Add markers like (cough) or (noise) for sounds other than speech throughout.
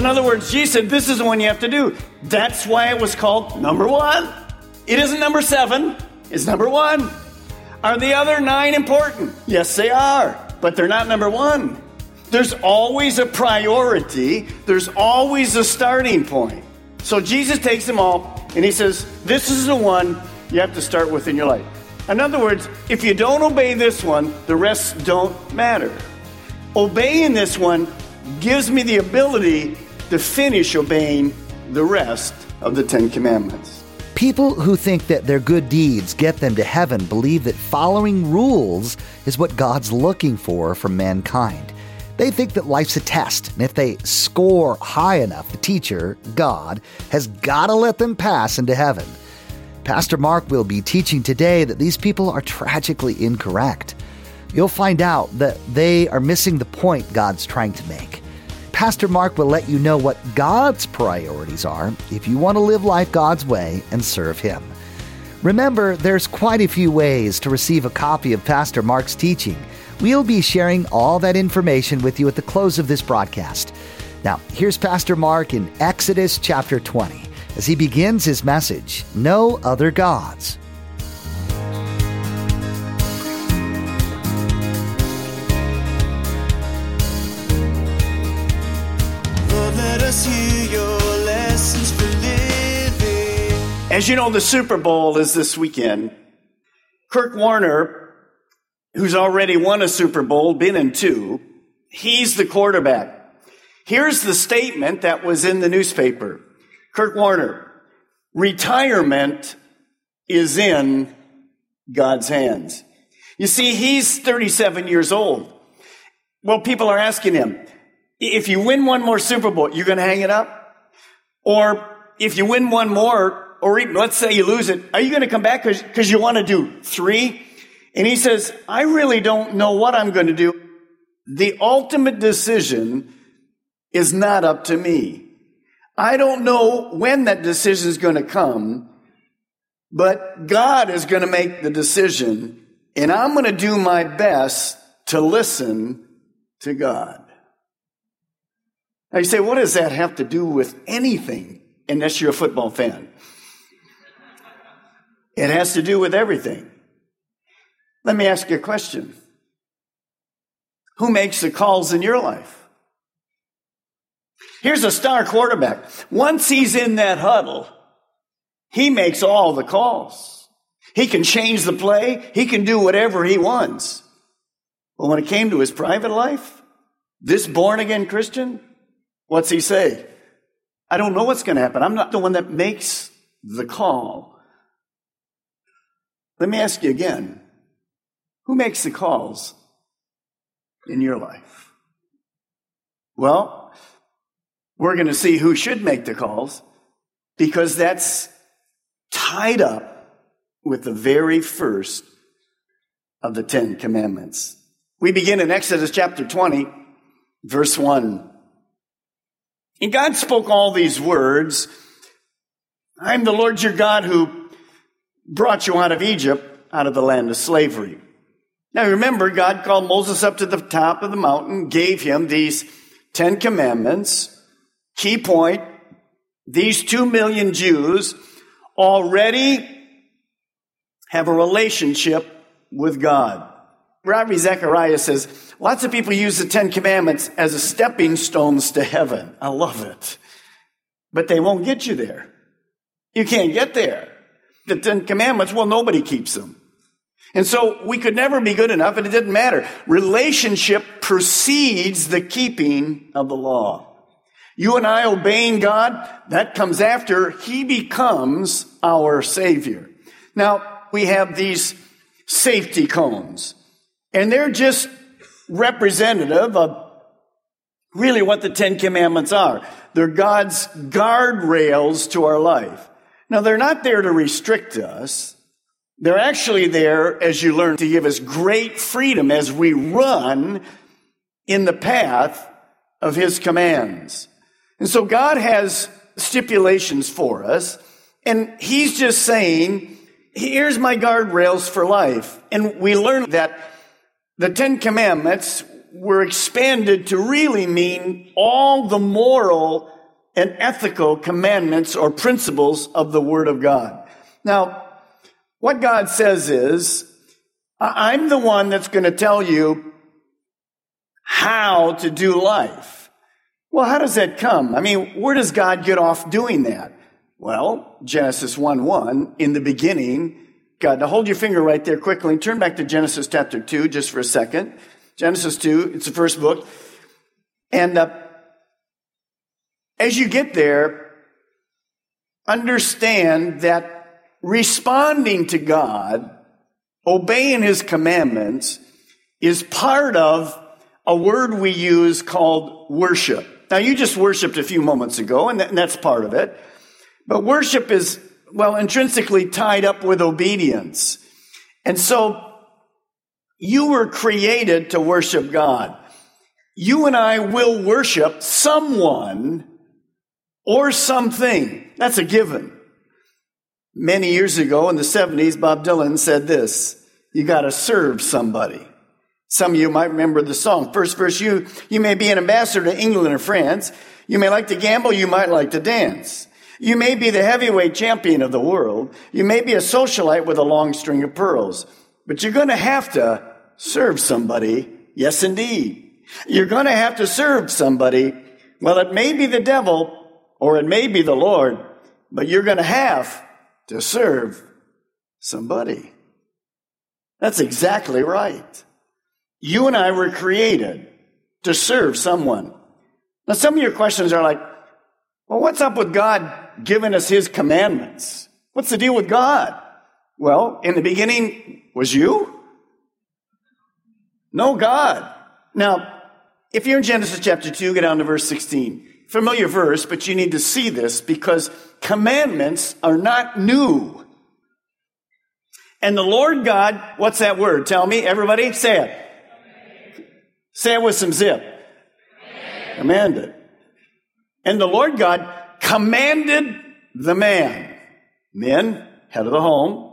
In other words, Jesus said, This is the one you have to do. That's why it was called number one. It isn't number seven, it's number one. Are the other nine important? Yes, they are, but they're not number one. There's always a priority, there's always a starting point. So Jesus takes them all and he says, This is the one you have to start with in your life. In other words, if you don't obey this one, the rest don't matter. Obeying this one gives me the ability to finish obeying the rest of the Ten Commandments. People who think that their good deeds get them to heaven believe that following rules is what God's looking for from mankind. They think that life's a test, and if they score high enough, the teacher, God, has got to let them pass into heaven. Pastor Mark will be teaching today that these people are tragically incorrect. You'll find out that they are missing the point God's trying to make. Pastor Mark will let you know what God's priorities are if you want to live life God's way and serve Him. Remember, there's quite a few ways to receive a copy of Pastor Mark's teaching. We'll be sharing all that information with you at the close of this broadcast. Now, here's Pastor Mark in Exodus chapter 20 as he begins his message No Other Gods. As you know, the Super Bowl is this weekend. Kurt Warner, who's already won a Super Bowl, been in two, he's the quarterback. Here's the statement that was in the newspaper. Kurt Warner, retirement is in God's hands. You see, he's 37 years old. Well, people are asking him, if you win one more Super Bowl, you're going to hang it up? Or if you win one more, or even, let's say you lose it, are you going to come back because you want to do three? And he says, I really don't know what I'm going to do. The ultimate decision is not up to me. I don't know when that decision is going to come, but God is going to make the decision, and I'm going to do my best to listen to God. Now you say, what does that have to do with anything unless you're a football fan? It has to do with everything. Let me ask you a question. Who makes the calls in your life? Here's a star quarterback. Once he's in that huddle, he makes all the calls. He can change the play. He can do whatever he wants. But when it came to his private life, this born again Christian, what's he say? I don't know what's going to happen. I'm not the one that makes the call. Let me ask you again. Who makes the calls in your life? Well, we're going to see who should make the calls because that's tied up with the very first of the Ten Commandments. We begin in Exodus chapter 20, verse 1. And God spoke all these words I'm the Lord your God who brought you out of Egypt, out of the land of slavery. Now remember, God called Moses up to the top of the mountain, gave him these Ten Commandments. Key point, these two million Jews already have a relationship with God. Ravi Zacharias says, lots of people use the Ten Commandments as a stepping stones to heaven. I love it. But they won't get you there. You can't get there. The Ten Commandments, well, nobody keeps them. And so we could never be good enough, and it didn't matter. Relationship precedes the keeping of the law. You and I obeying God, that comes after He becomes our Savior. Now, we have these safety cones, and they're just representative of really what the Ten Commandments are. They're God's guardrails to our life. Now, they're not there to restrict us. They're actually there, as you learn, to give us great freedom as we run in the path of His commands. And so God has stipulations for us, and He's just saying, here's my guardrails for life. And we learn that the Ten Commandments were expanded to really mean all the moral and ethical commandments or principles of the Word of God. Now, what God says is, I'm the one that's going to tell you how to do life. Well, how does that come? I mean, where does God get off doing that? Well, Genesis 1 1, in the beginning, God. Now hold your finger right there quickly and turn back to Genesis chapter 2 just for a second. Genesis 2, it's the first book. And uh, as you get there, understand that responding to God, obeying His commandments, is part of a word we use called worship. Now, you just worshiped a few moments ago, and that's part of it. But worship is, well, intrinsically tied up with obedience. And so you were created to worship God. You and I will worship someone or something. That's a given. Many years ago in the 70s, Bob Dylan said this You got to serve somebody. Some of you might remember the song. First verse, you, you may be an ambassador to England or France. You may like to gamble. You might like to dance. You may be the heavyweight champion of the world. You may be a socialite with a long string of pearls. But you're going to have to serve somebody. Yes, indeed. You're going to have to serve somebody. Well, it may be the devil or it may be the Lord, but you're going to have to serve somebody. That's exactly right. You and I were created to serve someone. Now, some of your questions are like, well, what's up with God giving us his commandments? What's the deal with God? Well, in the beginning was you. No God. Now, if you're in Genesis chapter 2, get down to verse 16. Familiar verse, but you need to see this because commandments are not new. And the Lord God, what's that word? Tell me, everybody, say it. Say it with some zip. Commanded. And the Lord God commanded the man, men, head of the home,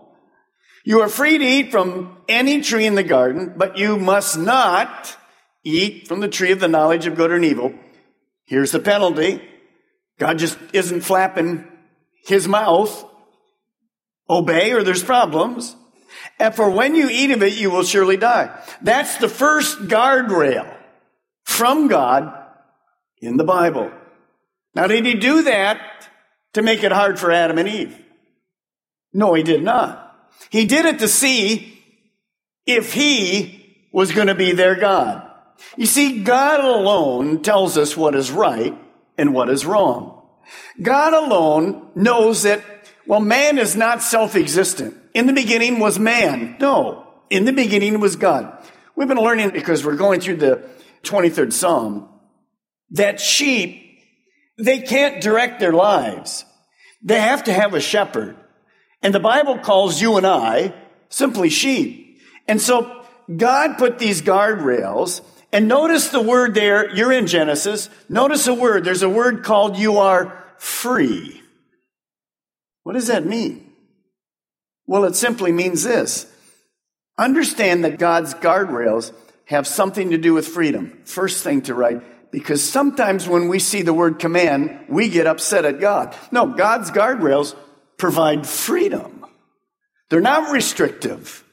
you are free to eat from any tree in the garden, but you must not eat from the tree of the knowledge of good and evil. Here's the penalty. God just isn't flapping his mouth. Obey or there's problems. And for when you eat of it, you will surely die. That's the first guardrail from God in the Bible. Now, did he do that to make it hard for Adam and Eve? No, he did not. He did it to see if he was going to be their God. You see, God alone tells us what is right and what is wrong. God alone knows that, well, man is not self-existent. In the beginning was man. No. In the beginning was God. We've been learning because we're going through the 23rd Psalm that sheep, they can't direct their lives. They have to have a shepherd. And the Bible calls you and I simply sheep. And so God put these guardrails and notice the word there. You're in Genesis. Notice a word. There's a word called you are free. What does that mean? Well, it simply means this. Understand that God's guardrails have something to do with freedom. First thing to write, because sometimes when we see the word command, we get upset at God. No, God's guardrails provide freedom. They're not restrictive.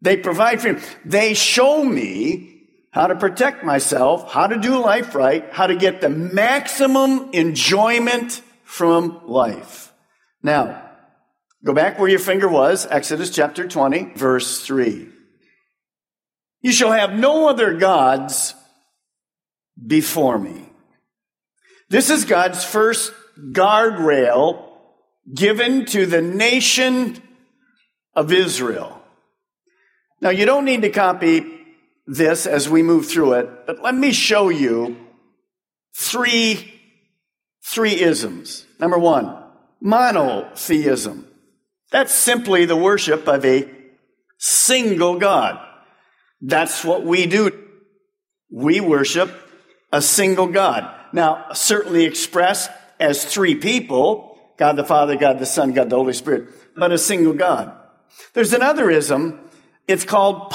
They provide freedom. They show me how to protect myself, how to do life right, how to get the maximum enjoyment from life. Now, go back where your finger was, Exodus chapter 20, verse 3. You shall have no other gods before me. This is God's first guardrail given to the nation of Israel. Now, you don't need to copy this as we move through it, but let me show you three, three isms. Number one, monotheism. That's simply the worship of a single God. That's what we do. We worship a single God. Now, certainly expressed as three people God the Father, God the Son, God the Holy Spirit, but a single God. There's another ism. It's called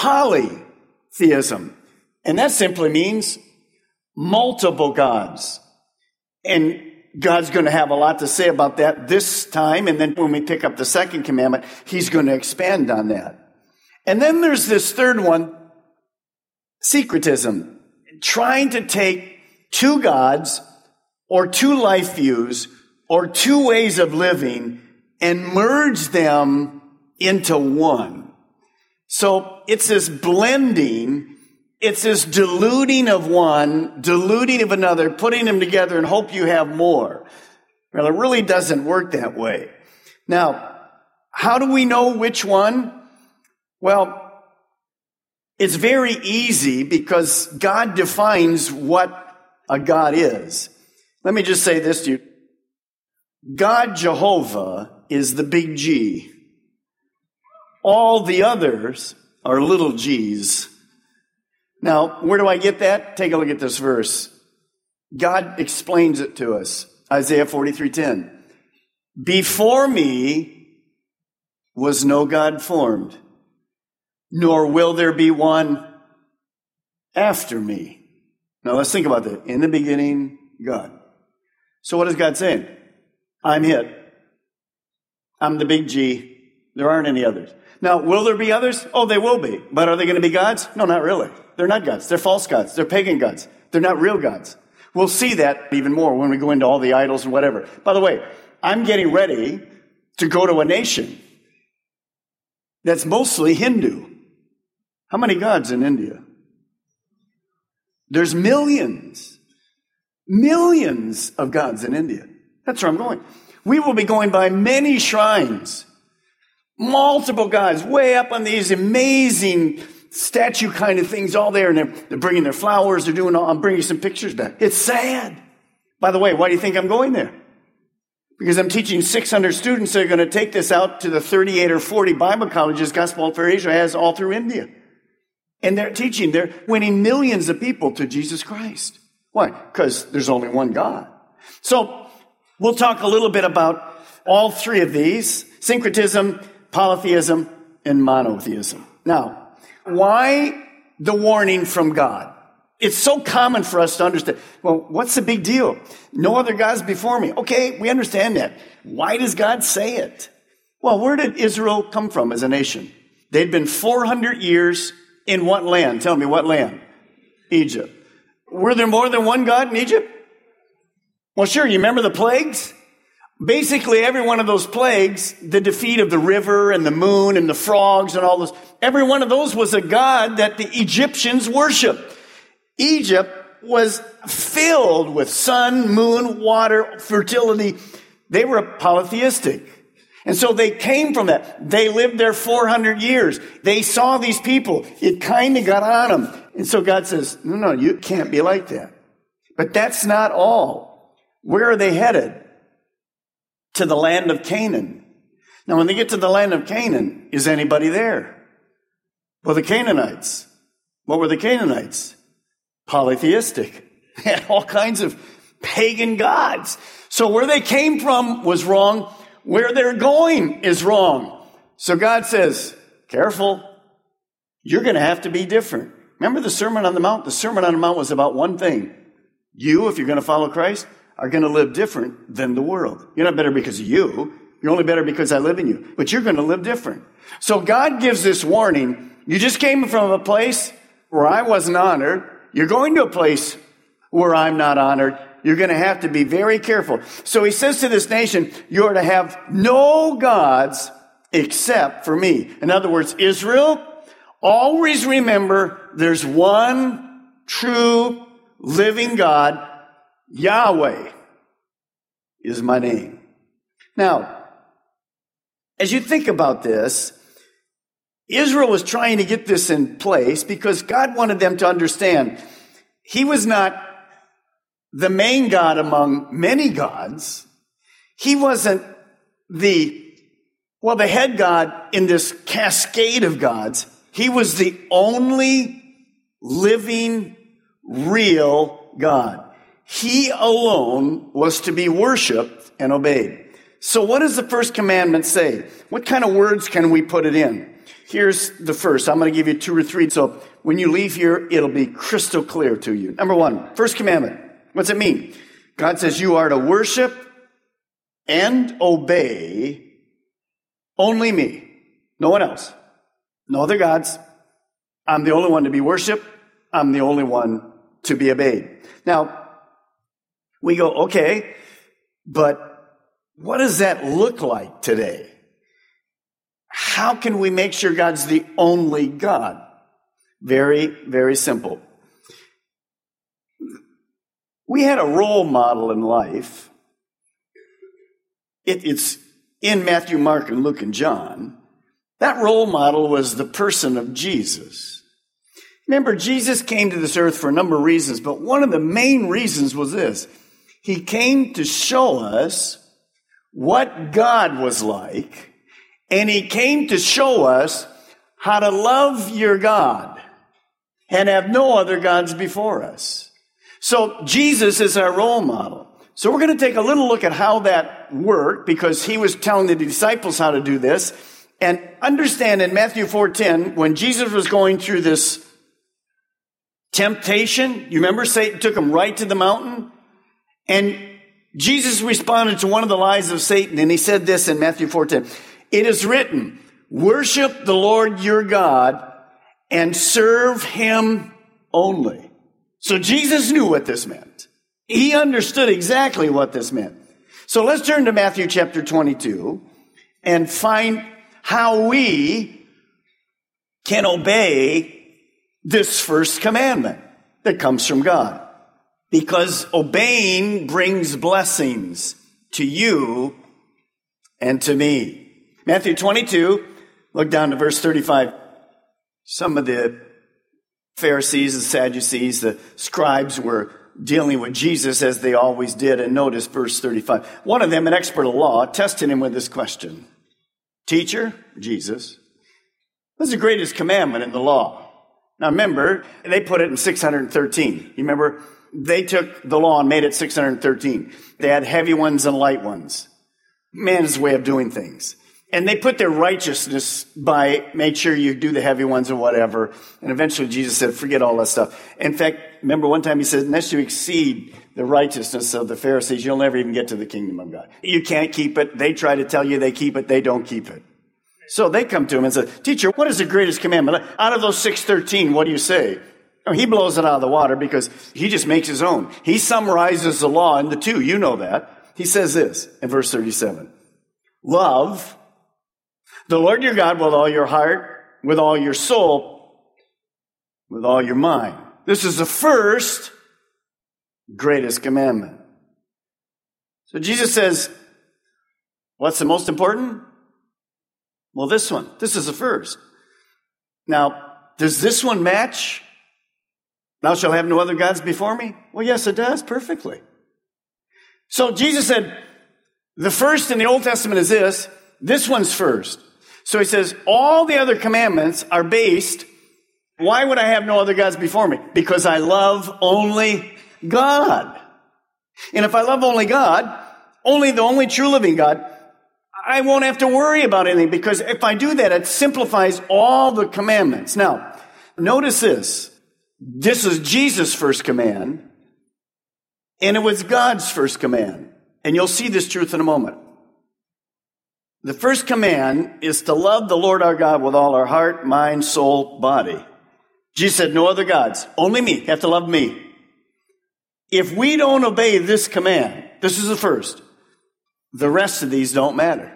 polytheism. And that simply means multiple gods. And God's going to have a lot to say about that this time. And then when we pick up the second commandment, he's going to expand on that. And then there's this third one, syncretism, trying to take two gods or two life views or two ways of living and merge them into one. So it's this blending it's this diluting of one, diluting of another, putting them together and hope you have more. Well, it really doesn't work that way. Now, how do we know which one? Well, it's very easy because God defines what a God is. Let me just say this to you. God Jehovah is the big G. All the others are little g's. Now, where do I get that? Take a look at this verse. God explains it to us. Isaiah 43:10. Before me was no God formed, nor will there be one after me. Now let's think about that. In the beginning, God. So what is God saying? I'm it. I'm the big G. There aren't any others. Now, will there be others? Oh, they will be. But are they going to be gods? No, not really. They're not gods. They're false gods. They're pagan gods. They're not real gods. We'll see that even more when we go into all the idols and whatever. By the way, I'm getting ready to go to a nation that's mostly Hindu. How many gods in India? There's millions, millions of gods in India. That's where I'm going. We will be going by many shrines multiple guys way up on these amazing statue kind of things all there and they're, they're bringing their flowers they're doing all i'm bringing some pictures back. It's sad. By the way why do you think i'm going there? Because i'm teaching 600 students that are going to take this out to the 38 or 40 bible colleges gospel for asia has all through india. And they're teaching they're winning millions of people to jesus christ. Why? Because there's only one god. So we'll talk a little bit about all three of these. Syncretism polytheism, and monotheism. Now, why the warning from God? It's so common for us to understand. Well, what's the big deal? No other gods before me. Okay, we understand that. Why does God say it? Well, where did Israel come from as a nation? They'd been 400 years in what land? Tell me what land? Egypt. Were there more than one God in Egypt? Well, sure. You remember the plagues? Basically, every one of those plagues, the defeat of the river and the moon and the frogs and all those, every one of those was a god that the Egyptians worshiped. Egypt was filled with sun, moon, water, fertility. They were polytheistic. And so they came from that. They lived there 400 years. They saw these people. It kind of got on them. And so God says, no, no, you can't be like that. But that's not all. Where are they headed? To the land of Canaan. Now, when they get to the land of Canaan, is anybody there? Well, the Canaanites. What were the Canaanites? Polytheistic. (laughs) They had all kinds of pagan gods. So where they came from was wrong. Where they're going is wrong. So God says, careful. You're going to have to be different. Remember the Sermon on the Mount? The Sermon on the Mount was about one thing. You, if you're going to follow Christ, are going to live different than the world. You're not better because of you. You're only better because I live in you. But you're going to live different. So God gives this warning. You just came from a place where I wasn't honored. You're going to a place where I'm not honored. You're going to have to be very careful. So he says to this nation, you're to have no gods except for me. In other words, Israel, always remember there's one true living God Yahweh. is my name. Now, as you think about this, Israel was trying to get this in place because God wanted them to understand He was not the main God among many gods. He wasn't the, well, the head God in this cascade of gods. He was the only living, real God. He alone was to be worshiped and obeyed. So what does the first commandment say? What kind of words can we put it in? Here's the first. I'm going to give you two or three. So when you leave here, it'll be crystal clear to you. Number one, first commandment. What's it mean? God says you are to worship and obey only me. No one else. No other gods. I'm the only one to be worshiped. I'm the only one to be obeyed. Now, we go, okay, but what does that look like today? How can we make sure God's the only God? Very, very simple. We had a role model in life. It, it's in Matthew, Mark, and Luke, and John. That role model was the person of Jesus. Remember, Jesus came to this earth for a number of reasons, but one of the main reasons was this. He came to show us what God was like, and He came to show us how to love your God and have no other gods before us. So Jesus is our role model. So we're going to take a little look at how that worked because he was telling the disciples how to do this. And understand in Matthew 4:10 when Jesus was going through this temptation, you remember Satan took him right to the mountain and Jesus responded to one of the lies of Satan and he said this in Matthew 4:10. It is written, worship the Lord your God and serve him only. So Jesus knew what this meant. He understood exactly what this meant. So let's turn to Matthew chapter 22 and find how we can obey this first commandment that comes from God because obeying brings blessings to you and to me. Matthew 22, look down to verse 35. Some of the Pharisees and Sadducees, the scribes were dealing with Jesus as they always did. And notice verse 35. One of them, an expert of law, tested him with this question. Teacher, Jesus, what's the greatest commandment in the law? Now remember, they put it in 613. You remember they took the law and made it 613. They had heavy ones and light ones. Man's way of doing things. And they put their righteousness by make sure you do the heavy ones or whatever. And eventually Jesus said, forget all that stuff. In fact, remember one time he said, unless you exceed the righteousness of the Pharisees, you'll never even get to the kingdom of God. You can't keep it. They try to tell you they keep it. They don't keep it. So they come to him and say, teacher, what is the greatest commandment? Out of those 613, what do you say? He blows it out of the water because he just makes his own. He summarizes the law into two. You know that. He says this in verse 37. Love the Lord your God with all your heart, with all your soul, with all your mind. This is the first greatest commandment. So Jesus says, what's the most important? Well, this one. This is the first. Now, does this one match Thou shalt have no other gods before me? Well, yes, it does perfectly. So Jesus said, the first in the Old Testament is this, this one's first. So he says, all the other commandments are based, why would I have no other gods before me? Because I love only God. And if I love only God, only the only true living God, I won't have to worry about anything because if I do that, it simplifies all the commandments. Now, notice this. This is Jesus' first command, and it was God's first command. And you'll see this truth in a moment. The first command is to love the Lord our God with all our heart, mind, soul, body. Jesus said, No other gods, only me. You have to love me. If we don't obey this command, this is the first, the rest of these don't matter.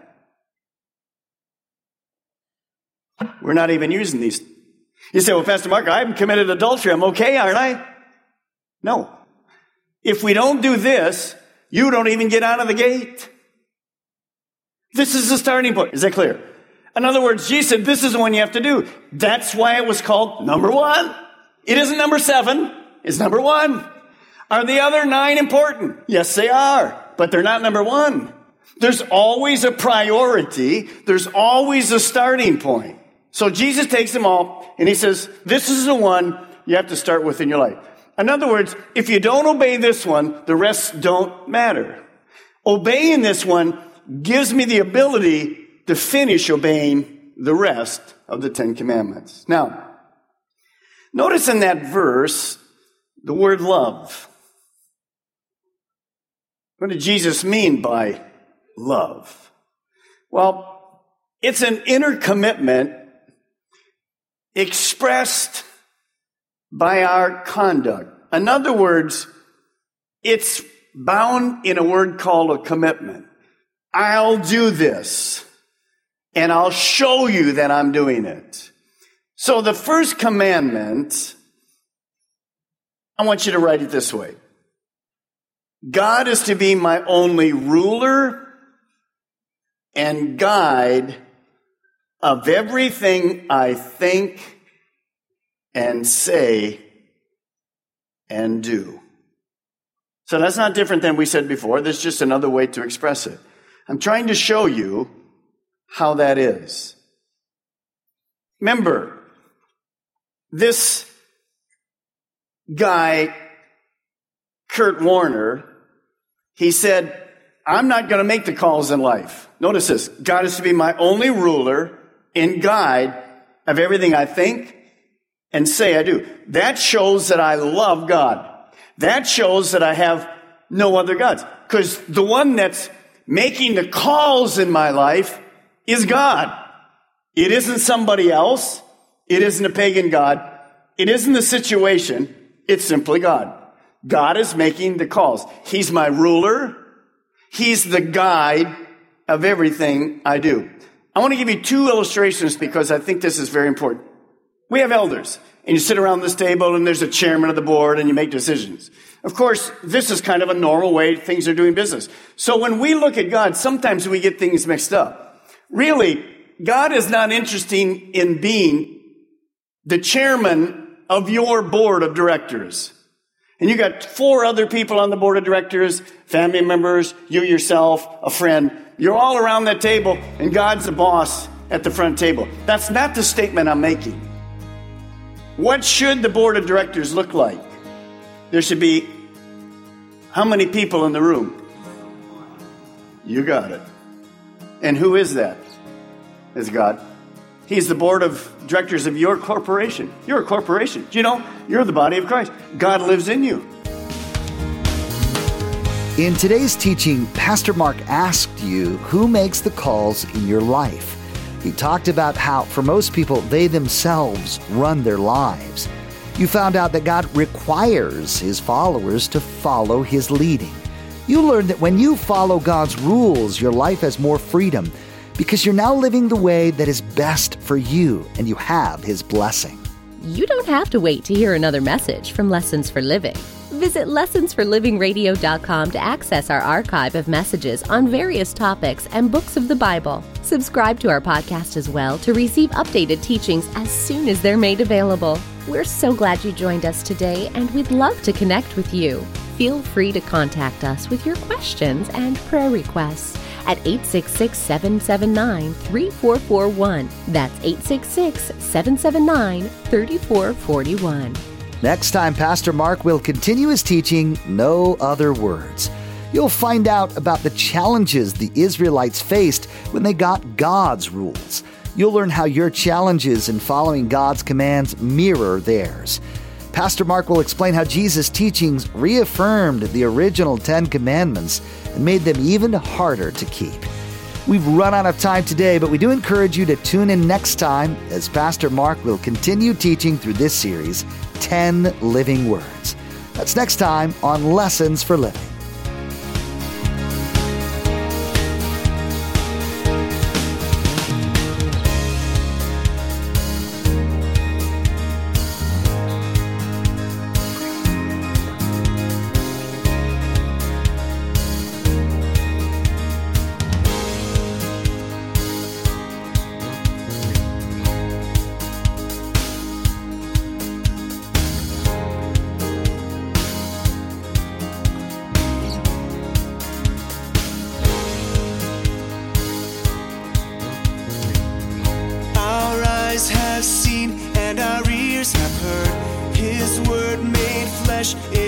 We're not even using these you say, well, Pastor Mark, I haven't committed adultery. I'm okay, aren't I? No. If we don't do this, You don't even get out of the gate. This is the starting point. Is that clear? In other words, Jesus said, this is the one you have to do. That's why it was called number one. It isn't number seven. It's number one. Are the other nine important? Yes, they are, but they're not number one. There's always a priority. There's always a starting point. So Jesus takes them all and he says, this is the one you have to start with in your life. In other words, if you don't obey this one, the rest don't matter. Obeying this one gives me the ability to finish obeying the rest of the Ten Commandments. Now, notice in that verse the word love. What did Jesus mean by love? Well, it's an inner commitment expressed by our conduct. In other words, it's bound in a word called a commitment. I'll do this and I'll show you that I'm doing it. So the first commandment, I want you to write it this way. God is to be my only ruler and guide of everything I think and say and do. So that's not different than we said before. There's just another way to express it. I'm trying to show you how that is. Remember, this guy, Kurt Warner, he said, I'm not going to make the calls in life. Notice this. God is to be my only ruler and guide of everything I think and say I do. That shows that I love God. That shows that I have no other gods. Because the one that's making the calls in my life is God. It isn't somebody else. It isn't a pagan God. It isn't the situation. It's simply God. God is making the calls. He's my ruler. He's the guide of everything I do. I want to give you two illustrations because I think this is very important. We have elders and you sit around this table and there's a chairman of the board and you make decisions. Of course, this is kind of a normal way things are doing business. So when we look at God, sometimes we get things mixed up. Really, God is not interested in being the chairman of your board of directors. And you got four other people on the board of directors, family members, you yourself, a friend. You're all around that table, and God's the boss at the front table. That's not the statement I'm making. What should the board of directors look like? There should be how many people in the room? You got it. And who is that? Is God. He's the board of directors of your corporation. You're a corporation. You know? You're the body of Christ. God lives in you. In today's teaching, Pastor Mark asked you who makes the calls in your life. He talked about how, for most people, they themselves run their lives. You found out that God requires his followers to follow his leading. You learned that when you follow God's rules, your life has more freedom because you're now living the way that is best for you and you have His blessing. You don't have to wait to hear another message from Lessons for Living. Visit lessonsforlivingradio.com to access our archive of messages on various topics and books of the Bible. Subscribe to our podcast as well to receive updated teachings as soon as they're made available. We're so glad you joined us today, and we'd love to connect with you. Feel free to contact us with your questions and prayer requests at 866 779 3441. That's 866 779 3441. Next time, Pastor Mark will continue his teaching, No Other Words. You'll find out about the challenges the Israelites faced when they got God's rules. You'll learn how your challenges in following God's commands mirror theirs. Pastor Mark will explain how Jesus' teachings reaffirmed the original Ten Commandments and made them even harder to keep. We've run out of time today, but we do encourage you to tune in next time as Pastor Mark will continue teaching through this series, 10 Living Words. That's next time on Lessons for Living. Flesh